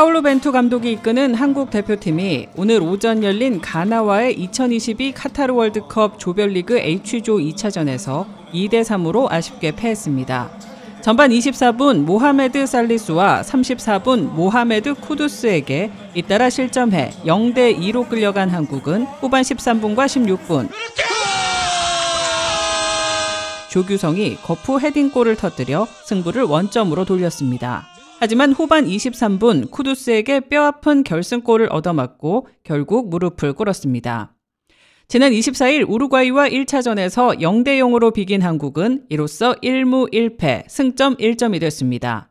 파울로 벤투 감독이 이끄는 한국 대표팀이 오늘 오전 열린 가나와의 2022 카타르 월드컵 조별리그 H조 2차전에서 2대 3으로 아쉽게 패했습니다. 전반 24분 모하메드 살리스와 34분 모하메드 쿠두스에게 잇따라 실점해 0대 2로 끌려간 한국은 후반 13분과 16분 조규성이 거푸 헤딩골을 터뜨려 승부를 원점으로 돌렸습니다. 하지만 후반 23분 쿠두스에게 뼈아픈 결승골을 얻어맞고 결국 무릎을 꿇었습니다. 지난 24일 우루과이와 1차전에서 0대 0으로 비긴 한국은 이로써 1무 1패, 승점 1점이 됐습니다.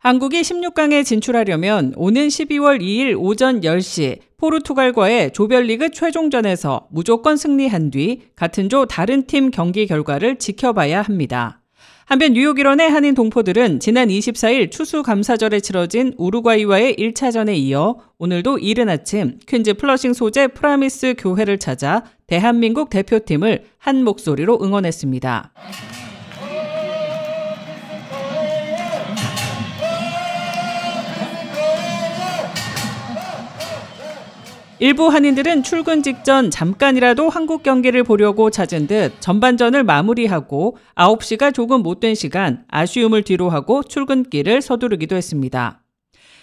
한국이 16강에 진출하려면 오는 12월 2일 오전 10시 포르투갈과의 조별리그 최종전에서 무조건 승리한 뒤 같은 조 다른 팀 경기 결과를 지켜봐야 합니다. 한편 뉴욕 일원의 한인 동포들은 지난 24일 추수감사절에 치러진 우루과이와의 1차전에 이어 오늘도 이른 아침 퀸즈 플러싱 소재 프라미스 교회를 찾아 대한민국 대표팀을 한 목소리로 응원했습니다. 일부 한인들은 출근 직전 잠깐이라도 한국 경기를 보려고 찾은 듯 전반전을 마무리하고 9시가 조금 못된 시간 아쉬움을 뒤로하고 출근길을 서두르기도 했습니다.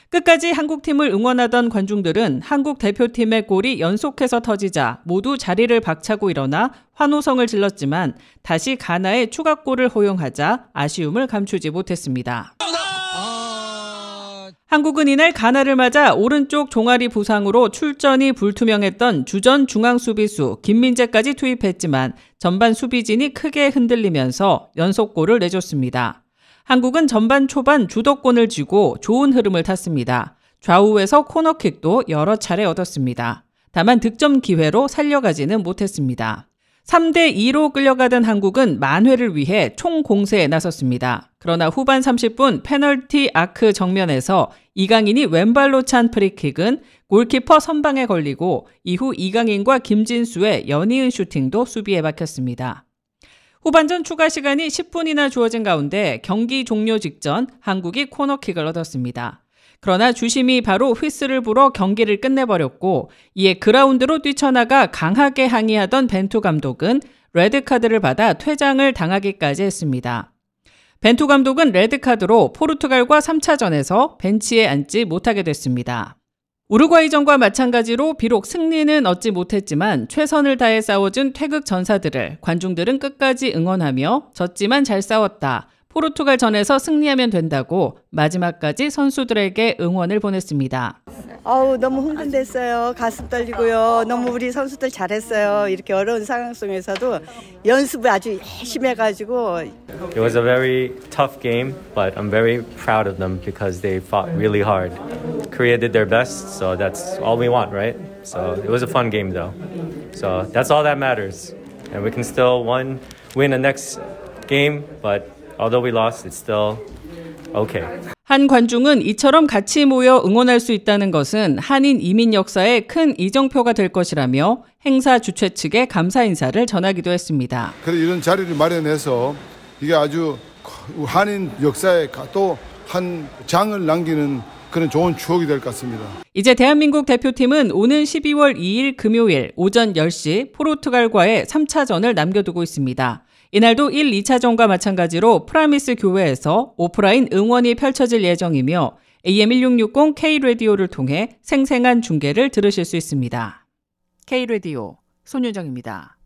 끝까지 한국팀을 응원하던 관중들은 한국 대표팀의 골이 연속해서 터지자 모두 자리를 박차고 일어나 환호성을 질렀지만 다시 가나의 추가골을 허용하자 아쉬움을 감추지 못했습니다. 한국은 이날 가나를 맞아 오른쪽 종아리 부상으로 출전이 불투명했던 주전 중앙 수비수 김민재까지 투입했지만 전반 수비진이 크게 흔들리면서 연속골을 내줬습니다. 한국은 전반 초반 주도권을 쥐고 좋은 흐름을 탔습니다. 좌우에서 코너킥도 여러 차례 얻었습니다. 다만 득점 기회로 살려가지는 못했습니다. 3대 2로 끌려가던 한국은 만회를 위해 총 공세에 나섰습니다. 그러나 후반 30분 페널티 아크 정면에서 이강인이 왼발로 찬 프리킥은 골키퍼 선방에 걸리고 이후 이강인과 김진수의 연이은 슈팅도 수비에 박혔습니다. 후반전 추가 시간이 10분이나 주어진 가운데 경기 종료 직전 한국이 코너킥을 얻었습니다. 그러나 주심이 바로 휘스를 불어 경기를 끝내버렸고 이에 그라운드로 뛰쳐나가 강하게 항의하던 벤투 감독은 레드카드를 받아 퇴장을 당하기까지 했습니다. 벤투 감독은 레드카드로 포르투갈과 3차전에서 벤치에 앉지 못하게 됐습니다. 우루과이전과 마찬가지로 비록 승리는 얻지 못했지만 최선을 다해 싸워준 태극 전사들을 관중들은 끝까지 응원하며 졌지만 잘 싸웠다. 포르투갈 전에서 승리하면 된다고 마지막까지 선수들에게 응원을 보냈습니다. 아우 너무 흥분됐어요. 가슴 떨리고요. 너무 우리 선수들 잘했어요. 이렇게 어려운 상황 속에서도 연습을 아주 열심히 해가지고. It was a very tough game, but I'm very proud of them because they fought really hard. Korea did their best, so that's all we want, right? So it was a fun game though. So that's all that matters, and we can still one win the next game, but although we lost, it's still okay. 한 관중은 이처럼 같이 모여 응원할 수 있다는 것은 한인 이민 역사에 큰 이정표가 될 것이라며 행사 주최 측에 감사 인사를 전하기도 했습니다. 그래 이런 자리를 마련해서 이게 아주 한인 역사에 또 한 장을 남기는 그런 좋은 추억이 될 것 같습니다. 이제 대한민국 대표팀은 오는 12월 2일 금요일 오전 10시 포르투갈과의 3차전을 남겨두고 있습니다. 이날도 1, 2차전과 마찬가지로 프라미스 교회에서 오프라인 응원이 펼쳐질 예정이며 AM1660 K-라디오를 통해 생생한 중계를 들으실 수 있습니다. K-라디오 손유정입니다.